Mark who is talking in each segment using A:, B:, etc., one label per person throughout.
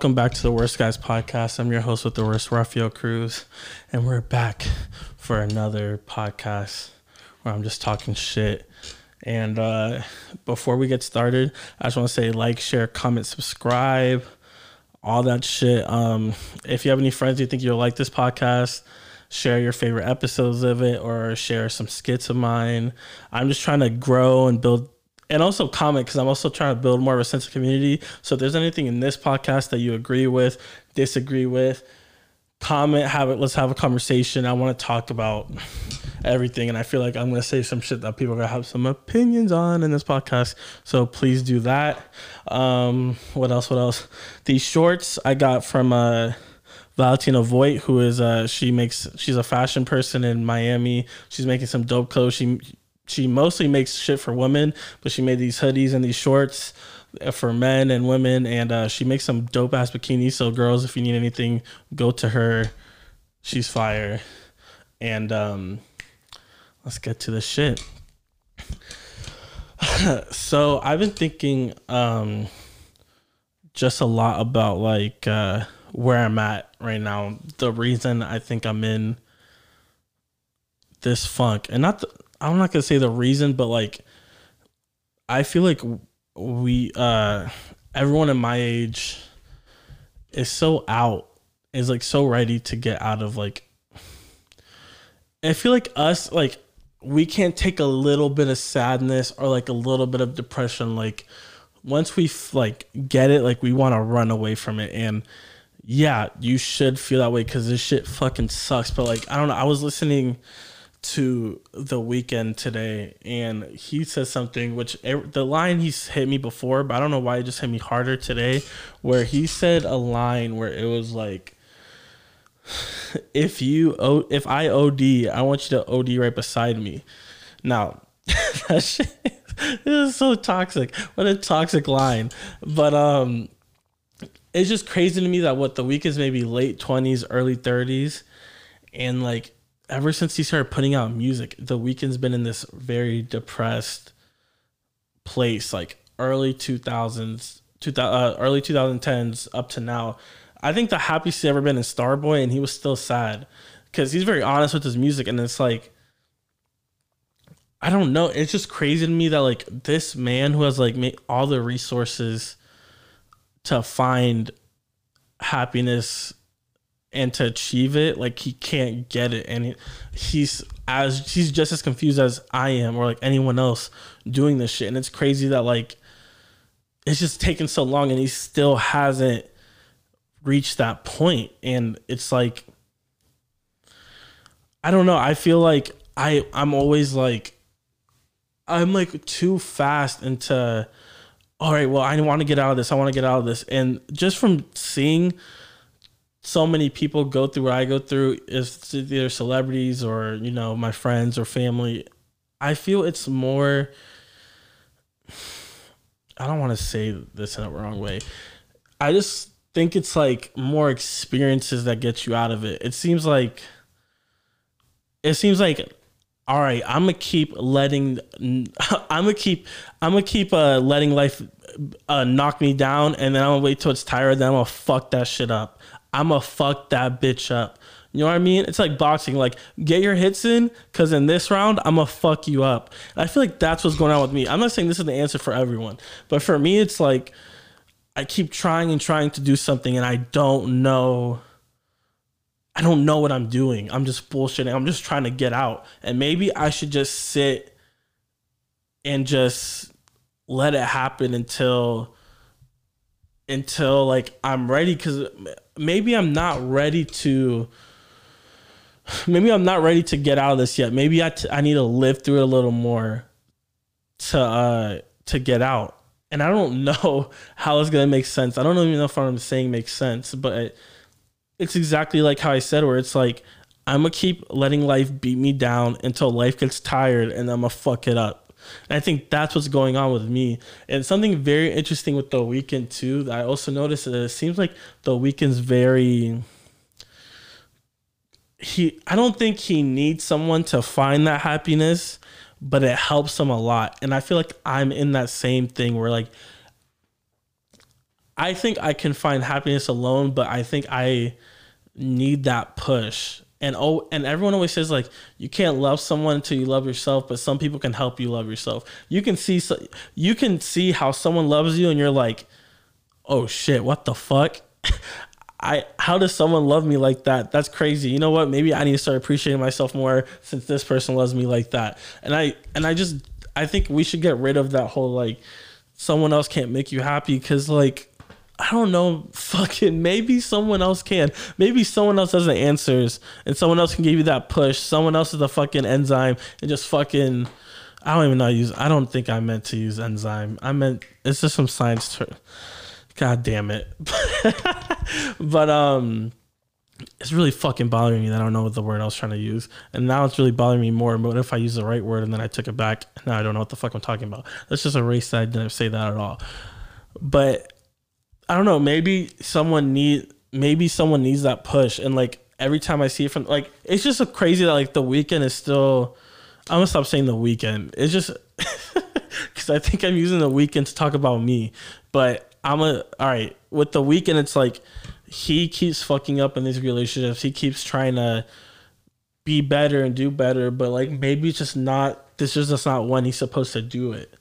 A: welcome back to the Worst Guys podcast. I'm your host with the worst, Rafael Cruz, and we're back for another podcast where I'm just talking shit. And uh, before we get started, I just want to say like, share, comment, subscribe, all that shit. Um, if you have any friends you think you'll like this podcast, share your favorite episodes of it or share some skits of mine. I'm just trying to grow and build and also comment because I'm also trying to build more of a sense of community. So if there's anything in this podcast that you agree with, disagree with, comment, have it. Let's have a conversation. I want to talk about everything, and I feel like I'm gonna say some shit that people are gonna have some opinions on in this podcast. So please do that. Um, what else? What else? These shorts I got from uh. Valentina Voigt, who is uh she makes she's a fashion person in Miami. She's making some dope clothes. She she mostly makes shit for women, but she made these hoodies and these shorts for men and women, and uh, she makes some dope ass bikinis. So girls, if you need anything, go to her. She's fire. And um, let's get to the shit. so I've been thinking um, just a lot about like uh, where I'm at right now. The reason I think I'm in this funk, and not the, I'm not gonna say the reason, but like I feel like we uh everyone in my age is so out is like so ready to get out of like I feel like us like we can't take a little bit of sadness or like a little bit of depression. Like once we like get it like we want to run away from it. And yeah you should feel that way because this shit fucking sucks. But like i don't know i was listening to the Weeknd today and he says something which the line he's hit me before but i don't know why it just hit me harder today where he said a line where it was like if you if i od i want you to od right beside me. Now that shit is so toxic. What a toxic line. But um it's just crazy to me that what the week is maybe late 20s early 30s and like ever since he started putting out music, the Weeknd's been in this very depressed place, like early two thousands, two uh, early two thousand tens up to now. I think the happiest he's ever been in Starboy, and he was still sad because he's very honest with his music, and it's like. I don't know. It's just crazy to me that like this man who has like made all the resources to find happiness and to achieve it like he can't get it and he, he's as he's just as confused as i am or like anyone else doing this shit and it's crazy that like it's just taken so long and he still hasn't reached that point and it's like i don't know i feel like i i'm always like i'm like too fast into all right well i want to get out of this i want to get out of this and just from seeing so many people go through what I go through, if they're celebrities or you know my friends or family, I feel it's more. I don't want to say this in a wrong way. I just think it's like more experiences that get you out of it. It seems like. It seems like all right, I'm gonna keep letting, I'm gonna keep, I'm gonna keep uh, letting life uh, knock me down, and then I'm gonna wait till it's tired. Then I'm gonna fuck that shit up. I'ma fuck that bitch up. You know what I mean? It's like boxing. Like, get your hits in, because in this round, I'm going to fuck you up. And I feel like that's what's going on with me. I'm not saying this is the answer for everyone, but for me, it's like I keep trying and trying to do something, and I don't know. I don't know what I'm doing. I'm just bullshitting. I'm just trying to get out. And maybe I should just sit and just let it happen until until like I'm ready cuz maybe I'm not ready to maybe I'm not ready to get out of this yet. Maybe I, t- I need to live through it a little more to uh to get out. And I don't know how it's gonna make sense. I don't even know if what I'm saying makes sense, but it's exactly like how I said, where it's like I'm gonna keep letting life beat me down until life gets tired, and I'm gonna fuck it up. And I think that's what's going on with me. And something very interesting with the Weeknd too. I also noticed that it seems like the Weeknd's very he I don't think he needs someone to find that happiness, but it helps him a lot. And I feel like I'm in that same thing where like I think I can find happiness alone, but I think I need that push. And oh, and everyone always says like you can't love someone until you love yourself, but some people can help you love yourself. You can see so, you can see how someone loves you, and you're like, oh shit, what the fuck? I how does someone love me like that? That's crazy. You know what? Maybe I need to start appreciating myself more since this person loves me like that. And I and I just I think we should get rid of that whole like someone else can't make you happy because like I don't know, fucking maybe someone else can. Maybe someone else has the answers and someone else can give you that push. Someone else is the fucking enzyme and just fucking I don't even know how to use I don't think I meant to use enzyme. I meant it's just some science term. God damn it. but um it's really fucking bothering me that I don't know what the word I was trying to use. And now it's really bothering me more. But if I use the right word and then I took it back, now I don't know what the fuck I'm talking about. Let's just erase that I didn't say that at all. But I don't know, maybe someone need maybe someone needs that push. And like every time I see it from like it's just so crazy that like the Weeknd is still I'm gonna stop saying the Weeknd. It's just because I think I'm using the Weeknd to talk about me. But I'm a all right with the Weeknd. It's like he keeps fucking up in these relationships. He keeps trying to be better and do better, but like maybe it's just not. This is just not when he's supposed to do it.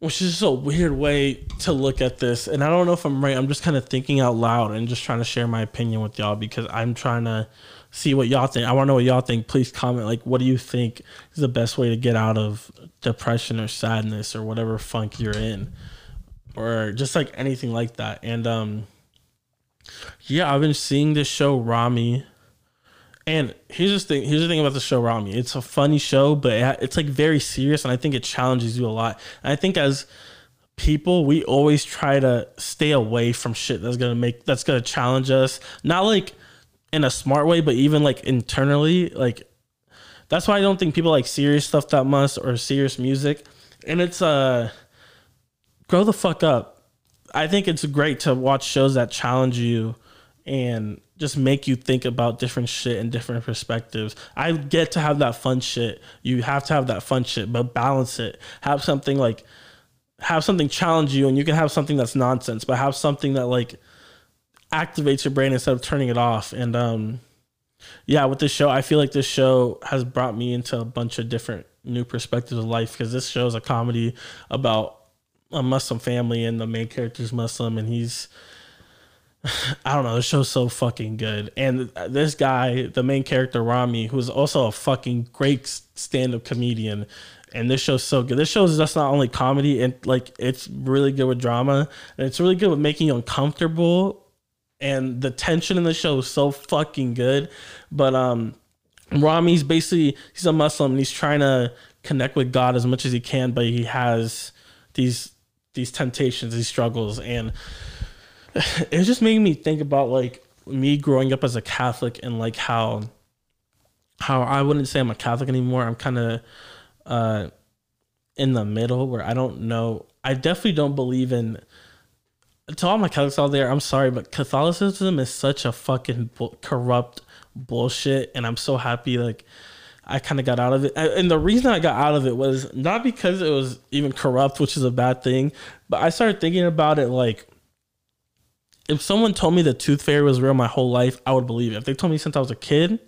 A: Which is just a weird way to look at this, and I don't know if I'm right. I'm just kind of thinking out loud and just trying to share my opinion with y'all because I'm trying to see what y'all think. I want to know what y'all think. Please comment. Like, what do you think is the best way to get out of depression or sadness or whatever funk you're in? or just like anything like that. And um yeah, I've been seeing this show Ramy. And here's the thing. Here's the thing about the show Ramy. It's a funny show, but it, it's like very serious, and I think it challenges you a lot. And I think as people, we always try to stay away from shit that's gonna make that's gonna challenge us. Not like in a smart way, but even like internally. Like that's why I don't think people like serious stuff that much or serious music. And it's uh grow the fuck up. I think it's great to watch shows that challenge you and just make you think about different shit and different perspectives. I get to have that fun shit. You have to have that fun shit, but balance it. Have something like have something challenge you and you can have something that's nonsense, but have something that like activates your brain instead of turning it off. And um yeah, with this show, I feel like this show has brought me into a bunch of different new perspectives of life because this show is a comedy about a Muslim family and the main character is Muslim and he's I don't know, the show's so fucking good. And this guy, the main character Ramy, who's also a fucking great stand-up comedian, and this show's so good. This show is just not only comedy and like it's really good with drama, and it's really good with making you uncomfortable. And the tension in the show is so fucking good. But um Ramy's basically he's a Muslim and he's trying to connect with God as much as he can, but he has these these temptations, these struggles, and it just made me think about like me growing up as a Catholic and like how how I wouldn't say I'm a Catholic anymore. I'm kind of uh, in the middle where I don't know. I definitely don't believe in. To all my Catholics out there, I'm sorry, but Catholicism is such a fucking bu- corrupt bullshit, and I'm so happy like I kind of got out of it. And the reason I got out of it was not because it was even corrupt, which is a bad thing, but I started thinking about it like if someone told me the tooth fairy was real my whole life, I would believe it. If they told me since I was a kid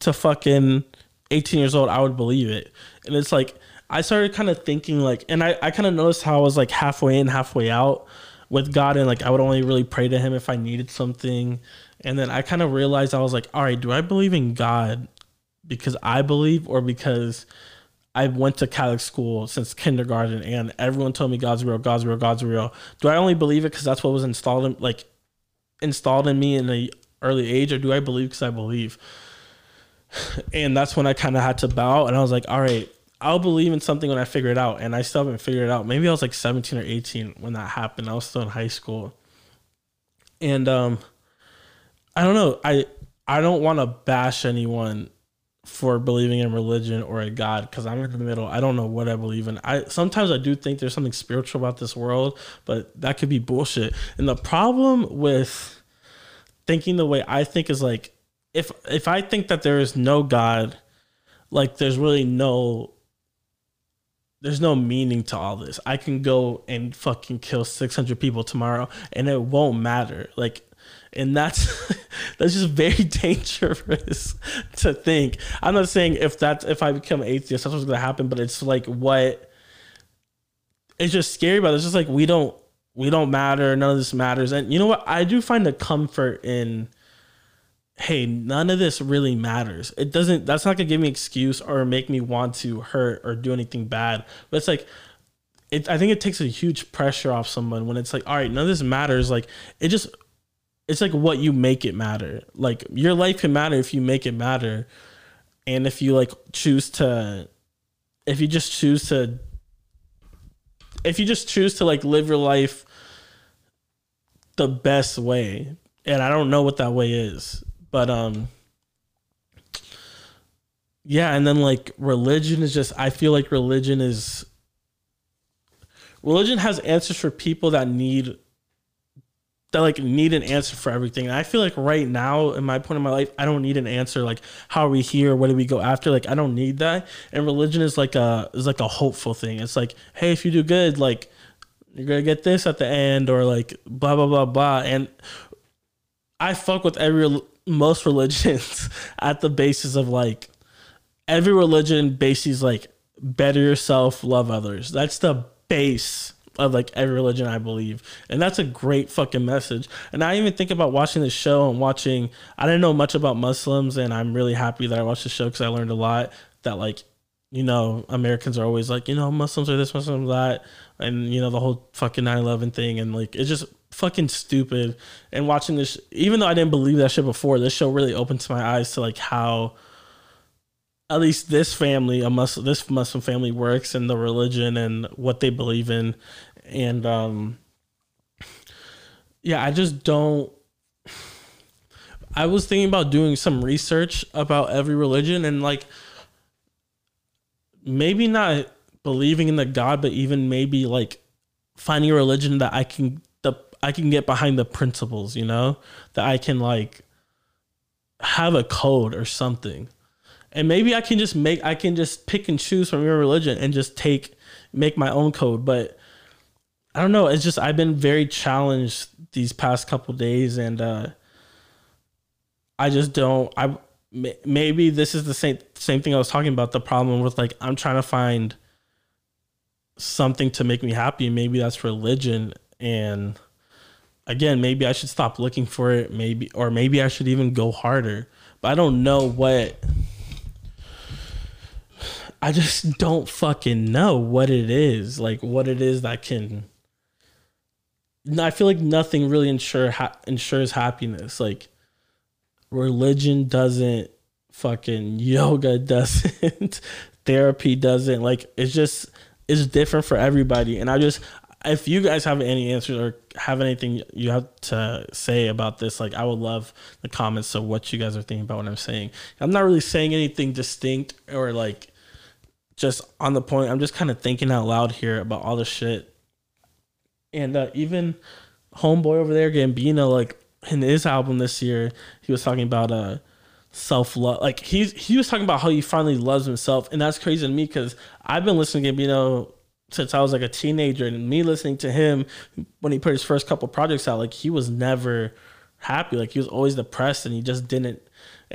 A: to fucking 18 years old, I would believe it. And it's like I started kind of thinking like and I, I kind of noticed how I was like halfway in, halfway out with God and like I would only really pray to him if I needed something. And then I kind of realized I was like, all right, do I believe in God because I believe or because I went to Catholic school since kindergarten and everyone told me God's real, God's real, God's real. Do I only believe it because that's what was installed in like installed in me in the early age, or do I believe because I believe? And that's when I kind of had to bow, and I was like, all right, I'll believe in something when I figure it out, and I still haven't figured it out. Maybe I was like 17 or 18 when that happened. I was still in high school, and um, I don't know. I I don't want to bash anyone for believing in religion or a god because I'm in the middle. I don't know what I believe in. I sometimes I do think there's something spiritual about this world, but that could be bullshit. And the problem with thinking the way I think is like if if I think that there is no god, like there's really no there's no meaning to all this. I can go and fucking kill 600 people tomorrow and it won't matter. Like and that's that's just very dangerous to think. I'm not saying if that's if I become atheist, that's what's gonna happen, but it's like what it's just scary about it. It's just like we don't we don't matter, none of this matters. And you know what? I do find the comfort in hey, none of this really matters. It doesn't that's not gonna give me excuse or make me want to hurt or do anything bad. But it's like it, I think it takes a huge pressure off someone when it's like, all right, none of this matters. Like it just it's like what you make it matter. Like your life can matter if you make it matter. And if you like choose to if you just choose to if you just choose to like live your life the best way. And I don't know what that way is. But um yeah, and then like religion is just I feel like religion is religion has answers for people that need that like need an answer for everything. And I feel like right now in my point in my life, I don't need an answer like how are we here? What do we go after? Like I don't need that. And religion is like a is like a hopeful thing. It's like, hey, if you do good, like you're gonna get this at the end, or like blah blah blah blah. And I fuck with every most religions at the basis of like every religion bases like better yourself, love others. That's the base of like every religion I believe. And that's a great fucking message. And I even think about watching the show and watching I didn't know much about Muslims and I'm really happy that I watched the show cuz I learned a lot that like you know, Americans are always like, you know, Muslims are this, Muslims that, and you know, the whole fucking 9/11 thing, and like, it's just fucking stupid. And watching this, even though I didn't believe that shit before, this show really opened my eyes to like how, at least this family, a Muslim, this Muslim family works and the religion and what they believe in, and um, yeah, I just don't. I was thinking about doing some research about every religion and like maybe not believing in the God, but even maybe like finding a religion that I can the I can get behind the principles, you know, that I can like have a code or something. And maybe I can just make I can just pick and choose from your religion and just take make my own code, but I don't know, it's just I've been very challenged these past couple days and uh I just don't I maybe this is the same same thing I was talking about. The problem with like I'm trying to find something to make me happy. Maybe that's religion, and again, maybe I should stop looking for it. Maybe or maybe I should even go harder. But I don't know what. I just don't fucking know what it is. Like what it is that can. I feel like nothing really ensure ha- ensures happiness. Like religion doesn't fucking yoga doesn't therapy doesn't like it's just it's different for everybody and i just if you guys have any answers or have anything you have to say about this like i would love the comments of what you guys are thinking about what i'm saying i'm not really saying anything distinct or like just on the point i'm just kind of thinking out loud here about all the shit and uh, even homeboy over there gambino like in his album this year, he was talking about uh self love. Like he's he was talking about how he finally loves himself, and that's crazy to me because I've been listening to Gambino since I was like a teenager, and me listening to him when he put his first couple projects out, like he was never happy. Like he was always depressed, and he just didn't.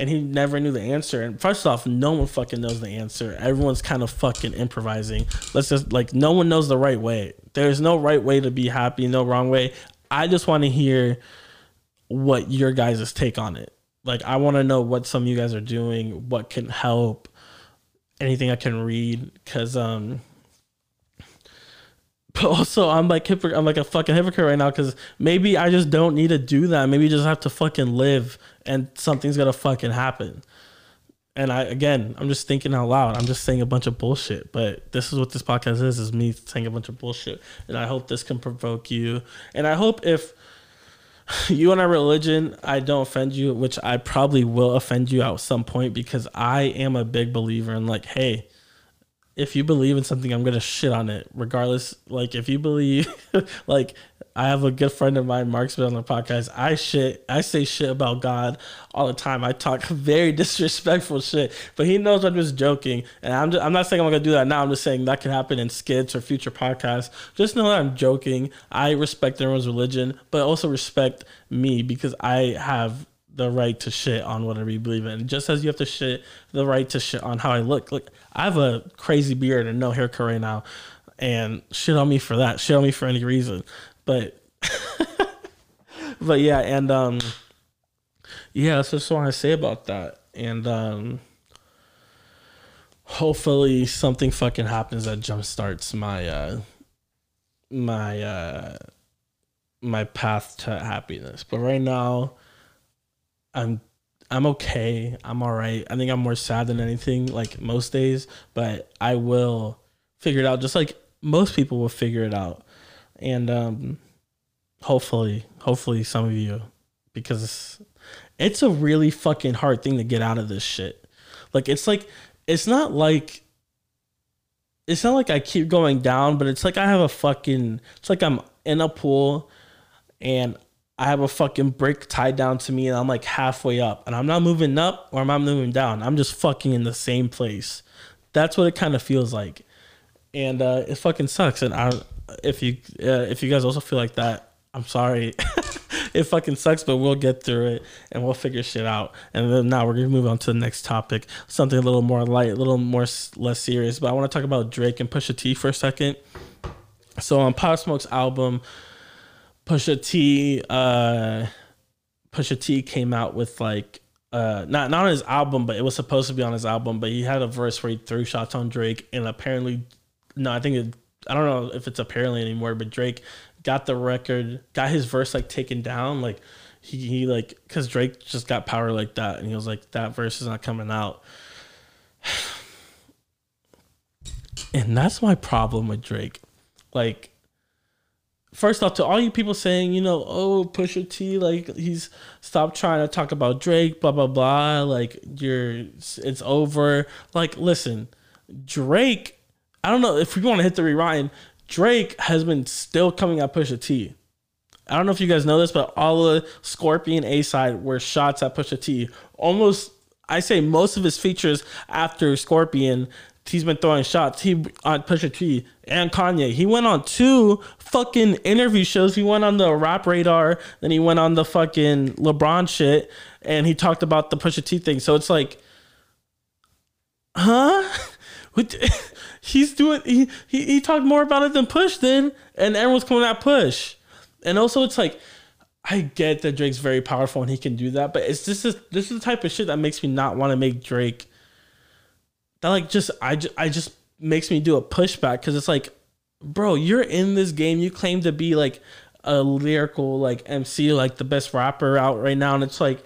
A: And he never knew the answer. And first off, no one fucking knows the answer. Everyone's kind of fucking improvising. Let's just like no one knows the right way. There's no right way to be happy, no wrong way. I just want to hear what your guys' take on it. Like I want to know what some of you guys are doing, what can help, anything I can read, because um. But also, I'm like hypocrite. I'm like a fucking hypocrite right now because maybe I just don't need to do that. Maybe you just have to fucking live, and something's gonna fucking happen. And I again, I'm just thinking out loud. I'm just saying a bunch of bullshit. But this is what this podcast is: is me saying a bunch of bullshit. And I hope this can provoke you. And I hope if you and our religion, I don't offend you, which I probably will offend you at some point because I am a big believer in like, hey, if you believe in something, I'm gonna shit on it, regardless. Like, if you believe, like, I have a good friend of mine, Mark's been on the podcast. I shit, I say shit about God all the time. I talk very disrespectful shit, but he knows I'm just joking. And I'm just, I'm not saying I'm gonna do that now. I'm just saying that could happen in skits or future podcasts. Just know that I'm joking. I respect everyone's religion, but also respect me because I have the right to shit on whatever you believe in. Just as you have to shit the right to shit on how I look. Like I have a crazy beard and no haircut right now and shit on me for that. Shit on me for any reason. But but yeah, and um yeah, that's just what I say about that. And um hopefully something fucking happens that jumpstarts my uh my uh my path to happiness. But right now I'm I'm okay. I'm all right. I think I'm more sad than anything, like most days, but I will figure it out just like most people will figure it out. And um hopefully, hopefully some of you because it's, it's a really fucking hard thing to get out of this shit. Like it's like it's not like it's not like I keep going down, but it's like I have a fucking it's like I'm in a pool and I have a fucking brick tied down to me and I'm like halfway up and I'm not moving up or I'm not moving down. I'm just fucking in the same place. That's what it kind of feels like and uh, it fucking sucks. And I, if you uh, if you guys also feel like that, I'm sorry. it fucking sucks, but we'll get through it and we'll figure shit out. And then now we're gonna move on to the next topic, something a little more light, a little more less serious. But I want to talk about Drake and Pusha T for a second. So on Pop Smoke's album, Pusha T, uh, Pusha T came out with like uh not not on his album, but it was supposed to be on his album. But he had a verse where he threw shots on Drake, and apparently no, I think it, I don't know if it's apparently anymore, but Drake got the record, got his verse like taken down, like he, he like because Drake just got power like that, and he was like that verse is not coming out. And that's my problem with Drake. Like, first off, to all you people saying, you know, oh, Pusha T, like he's stop trying to talk about Drake, blah blah blah. Like you're, it's over. Like, listen, Drake I don't know if we want to hit the rewind. Drake has been still coming at Pusha T. I don't know if you guys know this, but all the Scorpion A side were shots at Pusha T. Almost, I say most of his features after Scorpion, he's been throwing shots. He on Pusha T and Kanye. He went on two fucking interview shows. He went on the Rap Radar, then he went on the fucking LeBron shit, and he talked about the Pusha T thing. So it's like, huh? he's doing he, he he talked more about it than Push then, and everyone's coming at Push, and also it's like. I get that Drake's very powerful and he can do that, but it's this, this is the type of shit that makes me not want to make Drake. That like just I just, I just makes me do a pushback because it's like, bro, you're in this game. You claim to be like a lyrical like MC, like the best rapper out right now, and it's like,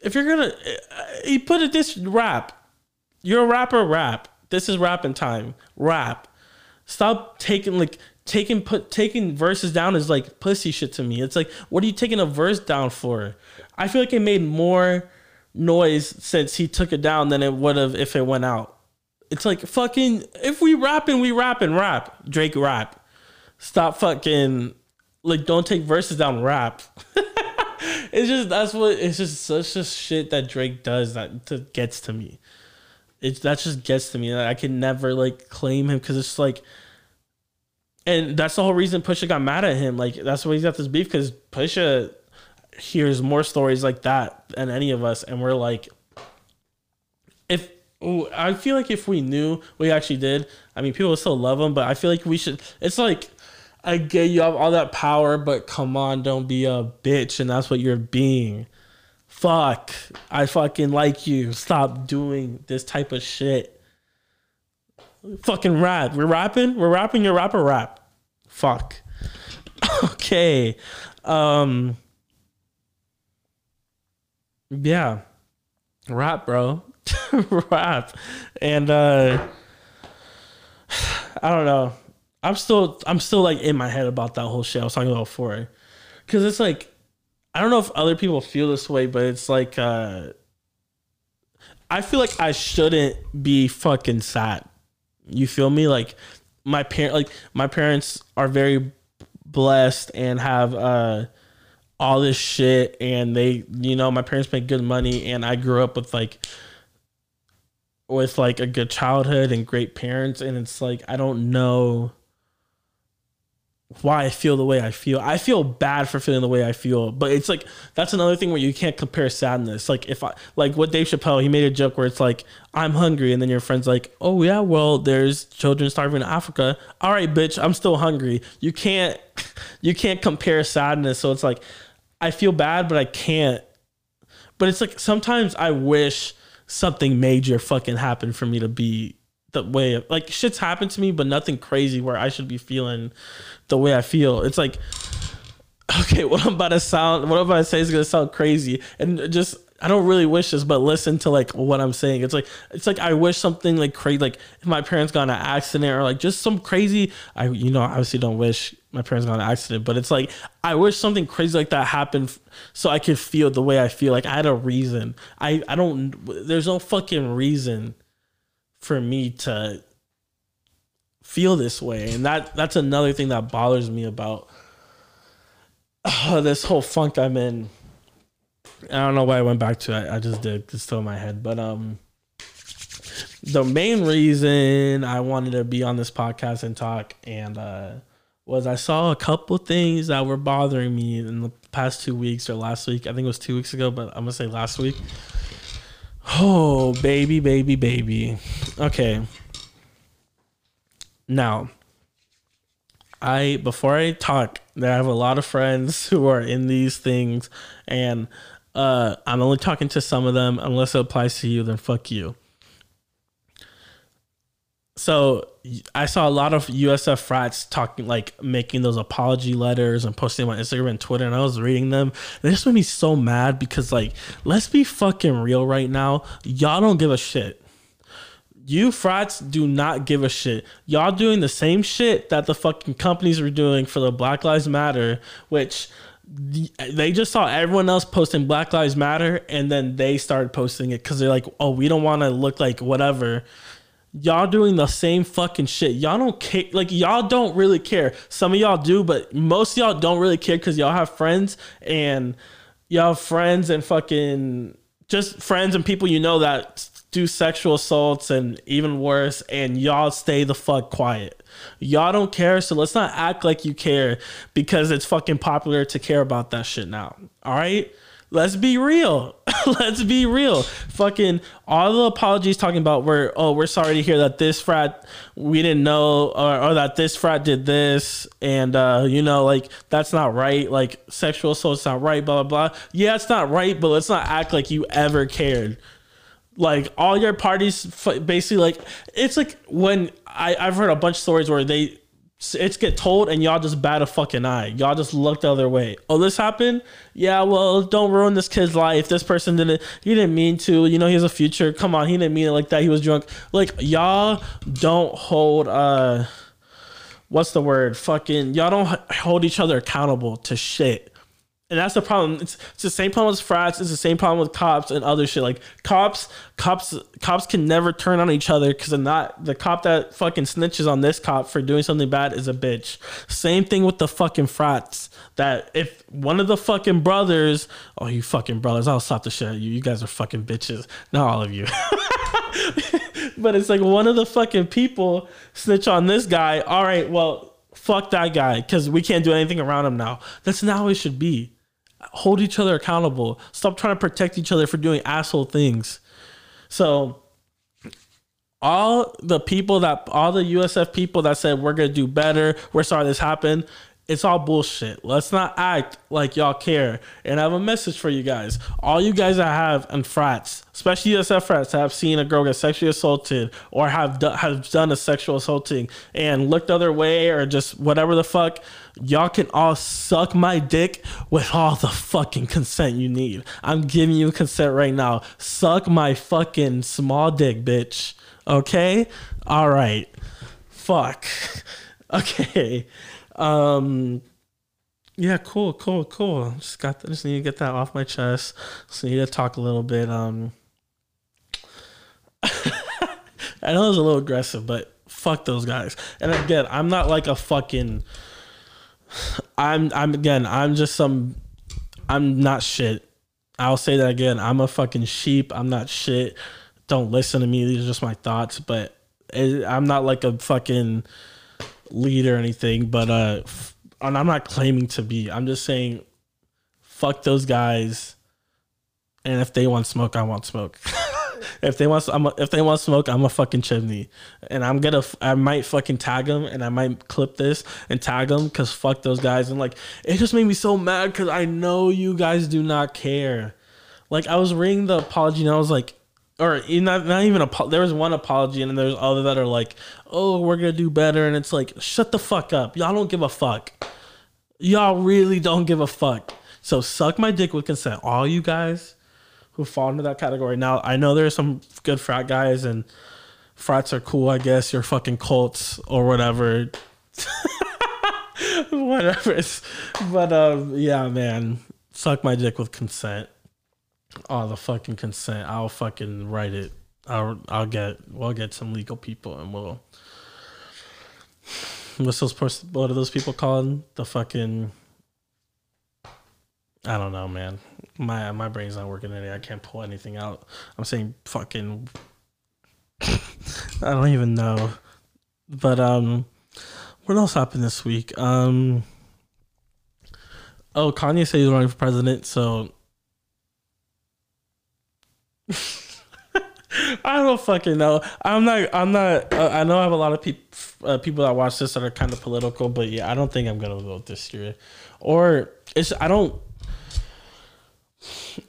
A: if you're gonna, eh, eh, he put it this rap, you're a rapper, rap this is rapping time. Rap. Stop taking like taking put taking verses down is like pussy shit to me. It's like what are you taking a verse down for? I feel like it made more noise since he took it down than it would have if it went out. It's like fucking if we rapping, we rapping rap. Drake rap. Stop fucking like don't take verses down rap. it's just that's what it's just such a shit that Drake does that gets to me it that just gets to me. I can never like claim him because it's like, and that's the whole reason Pusha got mad at him. Like that's why he's got this beef because Pusha hears more stories like that than any of us, and we're like, if ooh, I feel like if we knew we actually did, I mean, people still love him, but I feel like we should. It's like. I get you have all that power, but come on, don't be a bitch, and that's what you're being fuck, I fucking like you. Stop doing this type of shit. Fucking rap. We're rapping. We're rapping your rapper rap. Fuck. okay. Um. Yeah. Rap, bro. rap. And uh I don't know. I'm still I'm still like in my head about that whole shit I was talking about before. Cause it's like I don't know if other people feel this way, but it's like uh I feel like I shouldn't be fucking sad. You feel me? Like my parent like my parents are very blessed and have uh all this shit and they you know my parents make good money and I grew up with like with like a good childhood and great parents and it's like I don't know why I feel the way I feel. I feel bad for feeling the way I feel, but it's like that's another thing where you can't compare sadness. Like if I like what Dave Chappelle, he made a joke where it's like I'm hungry, and then your friend's like, "Oh yeah, well there's children starving in Africa." All right, bitch, I'm still hungry. You can't you can't compare sadness. So it's like I feel bad, but I can't. But it's like sometimes I wish something major fucking happened for me to be the way like shit's happened to me, but nothing crazy where I should be feeling the way I feel. It's like, okay, what I'm about to sound, what I'm about to say is gonna sound crazy, and just I don't really wish this, but listen to like what I'm saying. It's like it's like I wish something like crazy, like if my parents got an accident or like just some crazy. I you know obviously don't wish my parents got an accident, but it's like I wish something crazy like that happened so I could feel the way I feel. Like I had a reason. I I don't. There's no fucking reason for me to feel this way. And that that's another thing that bothers me about uh, this whole funk i'm in. I don't know why i went back to it. I just did. It's still in my head. But um the main reason i wanted to be on this podcast and talk and uh was i saw a couple things that were bothering me in the past two weeks or last week. I think it was two weeks ago but i'm gonna say last week Oh, baby, baby, baby. Okay. Now, I before I talk, I have a lot of friends who are in these things, and uh, I'm only talking to some of them. Unless it applies to you, then fuck you. So I saw a lot of USF frats talking, like making those apology letters and posting them on Instagram and Twitter, and I was reading them. And this made me so mad because, like, let's be fucking real right now. Y'all don't give a shit. You frats do not give a shit. Y'all doing the same shit that the fucking companies were doing for the Black Lives Matter, which they just saw everyone else posting Black Lives Matter, and then they started posting it because they're like, oh, we don't want to look like whatever y'all doing the same fucking shit. Y'all don't care. Like y'all don't really care. Some of y'all do, but most y'all don't really care because y'all have friends and y'all have friends and fucking just friends and people you know that do sexual assaults and even worse, and y'all stay the fuck quiet. Y'all don't care, so let's not act like you care because it's fucking popular to care about that shit now. All right? Let's be real. let's be real. Fucking all the apologies talking about where oh we're sorry to hear that this frat we didn't know or, or that this frat did this and uh you know like that's not right like sexual assault's not right blah blah blah yeah it's not right but let's not act like you ever cared like all your parties basically like it's like when I, i've heard a bunch of stories where they it's get told and y'all just bat a fucking eye. Y'all just look the other way. Oh, this happened? Yeah, well, don't ruin this kid's life. This person didn't he didn't mean to. You know, he has a future. Come on, he didn't mean it like that. He was drunk. Like y'all don't hold uh what's the word? Fucking y'all don't hold each other accountable to shit. And that's the problem. It's, it's the same problem with frats. It's the same problem with cops and other shit. Like cops, cops, cops can never turn on each other because they're not the cop that fucking snitches on this cop for doing something bad is a bitch. Same thing with the fucking frats. That if one of the fucking brothers, oh you fucking brothers, I'll stop the shit you. You guys are fucking bitches. Not all of you. but it's like one of the fucking people snitch on this guy. All right, well fuck that guy because we can't do anything around him now. That's not how it should be hold each other accountable. Stop trying to protect each other for doing asshole things. So all the people that all the USF people that said we're gonna do better, we're sorry this happened, it's all bullshit. Let's not act like y'all care. And I have a message for you guys. All you guys that have and frats, especially USF frats, have seen a girl get sexually assaulted or have do, have done a sexual assaulting and looked the other way or just whatever the fuck, y'all can all suck my dick with all the fucking consent you need. I'm giving you consent right now. Suck my fucking small dick, bitch. Okay? All right. Fuck. Okay. Um, yeah, cool, cool, cool. Just got just need to get that off my chest. So need to talk a little bit. Um, I know it was a little aggressive, but fuck those guys. And again, I'm not like a fucking. I'm I'm again. I'm just some. I'm not shit. I'll say that again. I'm a fucking sheep. I'm not shit. Don't listen to me. These are just my thoughts. But it, I'm not like a fucking leader or anything. But uh, and I'm not claiming to be. I'm just saying, fuck those guys. And if they want smoke, I want smoke. if they want, I'm a, if they want smoke, I'm a fucking chimney, and I'm gonna, I might fucking tag them, and I might clip this and tag them, cause fuck those guys, and like it just made me so mad, cause I know you guys do not care. Like I was reading the apology, and I was like, or not, not even a, there was one apology, and then there's other that are like, oh, we're gonna do better, and it's like, shut the fuck up, y'all don't give a fuck, y'all really don't give a fuck. So suck my dick with consent, all you guys who fall into that category. Now I know there's some good frat guys and frats are cool. I guess you're fucking cults or whatever. whatever. But um, yeah, man, suck my dick with consent. Oh, the fucking consent. I'll fucking write it. I'll I'll get we'll get some legal people and we'll. What's those? What are those people called? The fucking. I don't know, man my my brain's not working today. I can't pull anything out. I'm saying fucking. I don't even know, but um, what else happened this week? Um, oh, Kanye said he's running for president, so. I don't fucking know. I'm not. I'm not. Uh, I know I have a lot of people uh, people that watch this that are kind of political, but yeah, I don't think I'm gonna vote this year. Or it's. I don't.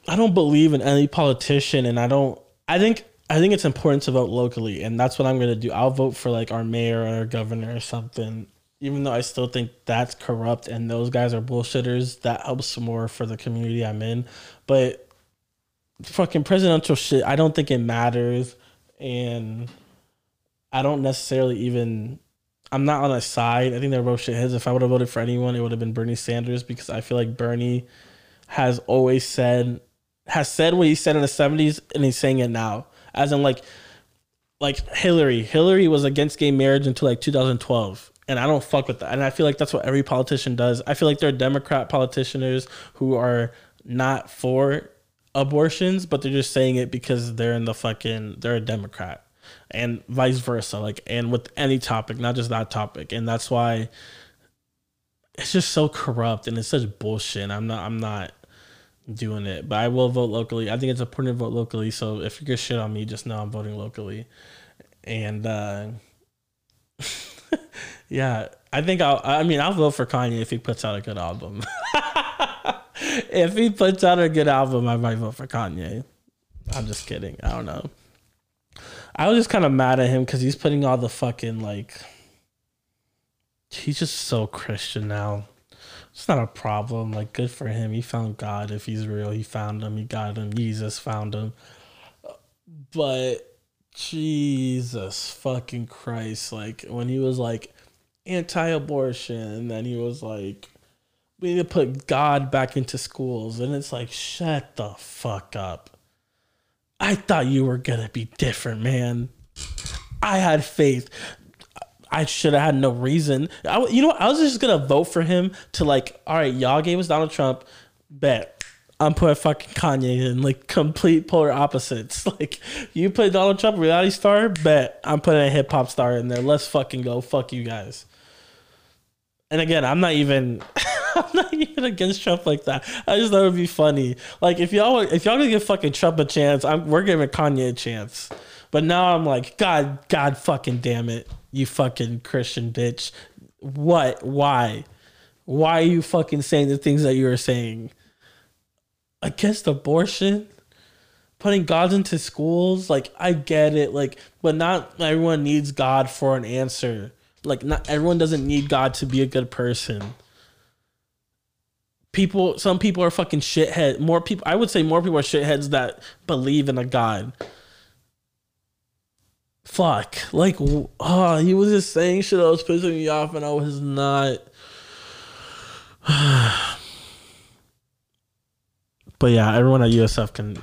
A: I don't believe in any politician, and I don't. I think I think it's important to vote locally, and that's what I'm gonna do. I'll vote for like our mayor or our governor or something. Even though I still think that's corrupt and those guys are bullshitters, that helps more for the community I'm in. But fucking presidential shit, I don't think it matters, and I don't necessarily even. I'm not on a side. I think they're both shitheads. If I would have voted for anyone, it would have been Bernie Sanders because I feel like Bernie has always said has said what he said in the 70s and he's saying it now as in like like hillary hillary was against gay marriage until like 2012 and i don't fuck with that and i feel like that's what every politician does i feel like there are democrat politicians who are not for abortions but they're just saying it because they're in the fucking they're a democrat and vice versa like and with any topic not just that topic and that's why it's just so corrupt and it's such bullshit i'm not i'm not doing it. But I will vote locally. I think it's important to vote locally. So if you get shit on me, just know I'm voting locally. And uh, yeah, I think I'll. I mean, I'll vote for Kanye if he puts out a good album. if he puts out a good album, I might vote for Kanye. I'm just kidding. I don't know. I was just kind of mad at him because he's putting all the fucking like. He's just so Christian now it's not a problem. Like, good for him. He found God. If he's real, he found him. He got him. Jesus found him. But Jesus fucking Christ. Like, when he was like anti abortion, and then he was like, we need to put God back into schools. And it's like, shut the fuck up. I thought you were going to be different, man. I had faith. I should have had no reason. I, you know, what? I was just gonna vote for him to like, all right, y'all gave us Donald Trump, bet I'm putting fucking Kanye in like complete polar opposites. Like you put Donald Trump reality star, bet I'm putting a hip hop star in there. Let's fucking go. Fuck you guys. And again, I'm not even I'm not even against Trump like that. I just thought it would be funny. Like if y'all if y'all gonna give fucking Trump a chance, I'm we're giving Kanye a chance. But now I'm like, God, God fucking damn it you fucking Christian bitch. What? Why? Why are you fucking saying the things that you are saying? Against abortion? Putting God into schools? Like, I get it. Like, but not everyone needs God for an answer. Like, not everyone doesn't need God to be a good person. People, some people are fucking shithead. More people, I would say more people are shitheads that believe in a God fuck. Like, oh, he was just saying shit that was pissing me off, and I was not. but yeah, everyone at USF can,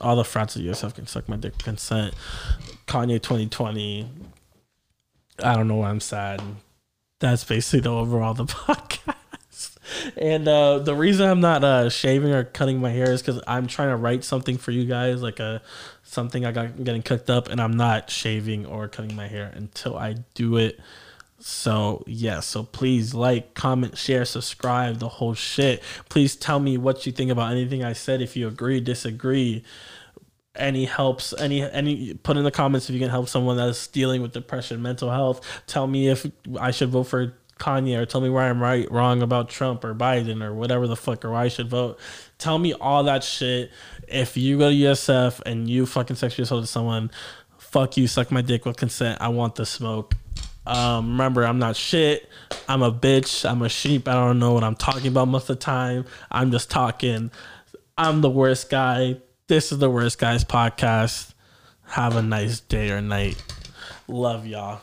A: all the frats at USF can suck my dick consent. Kanye 2020. I don't know why I'm sad. That's basically the overall the podcast. And uh, the reason I'm not uh, shaving or cutting my hair is because I'm trying to write something for you guys, like a something I got getting cooked up, and I'm not shaving or cutting my hair until I do it. So yeah, so please like, comment, share, subscribe, the whole shit. Please tell me what you think about anything I said. If you agree, disagree, any helps, any any put in the comments if you can help someone that is dealing with depression, mental health. Tell me if I should vote for Kanye or tell me where I'm right, wrong about Trump or Biden or whatever the fuck or why I should vote. Tell me all that shit. If you go to USF and you fucking sexually assaulted someone, fuck you, suck my dick with consent. I want the smoke. Um, remember, I'm not shit. I'm a bitch. I'm a sheep. I don't know what I'm talking about most of the time. I'm just talking. I'm the worst guy. This is the worst guys podcast. Have a nice day or night. Love y'all.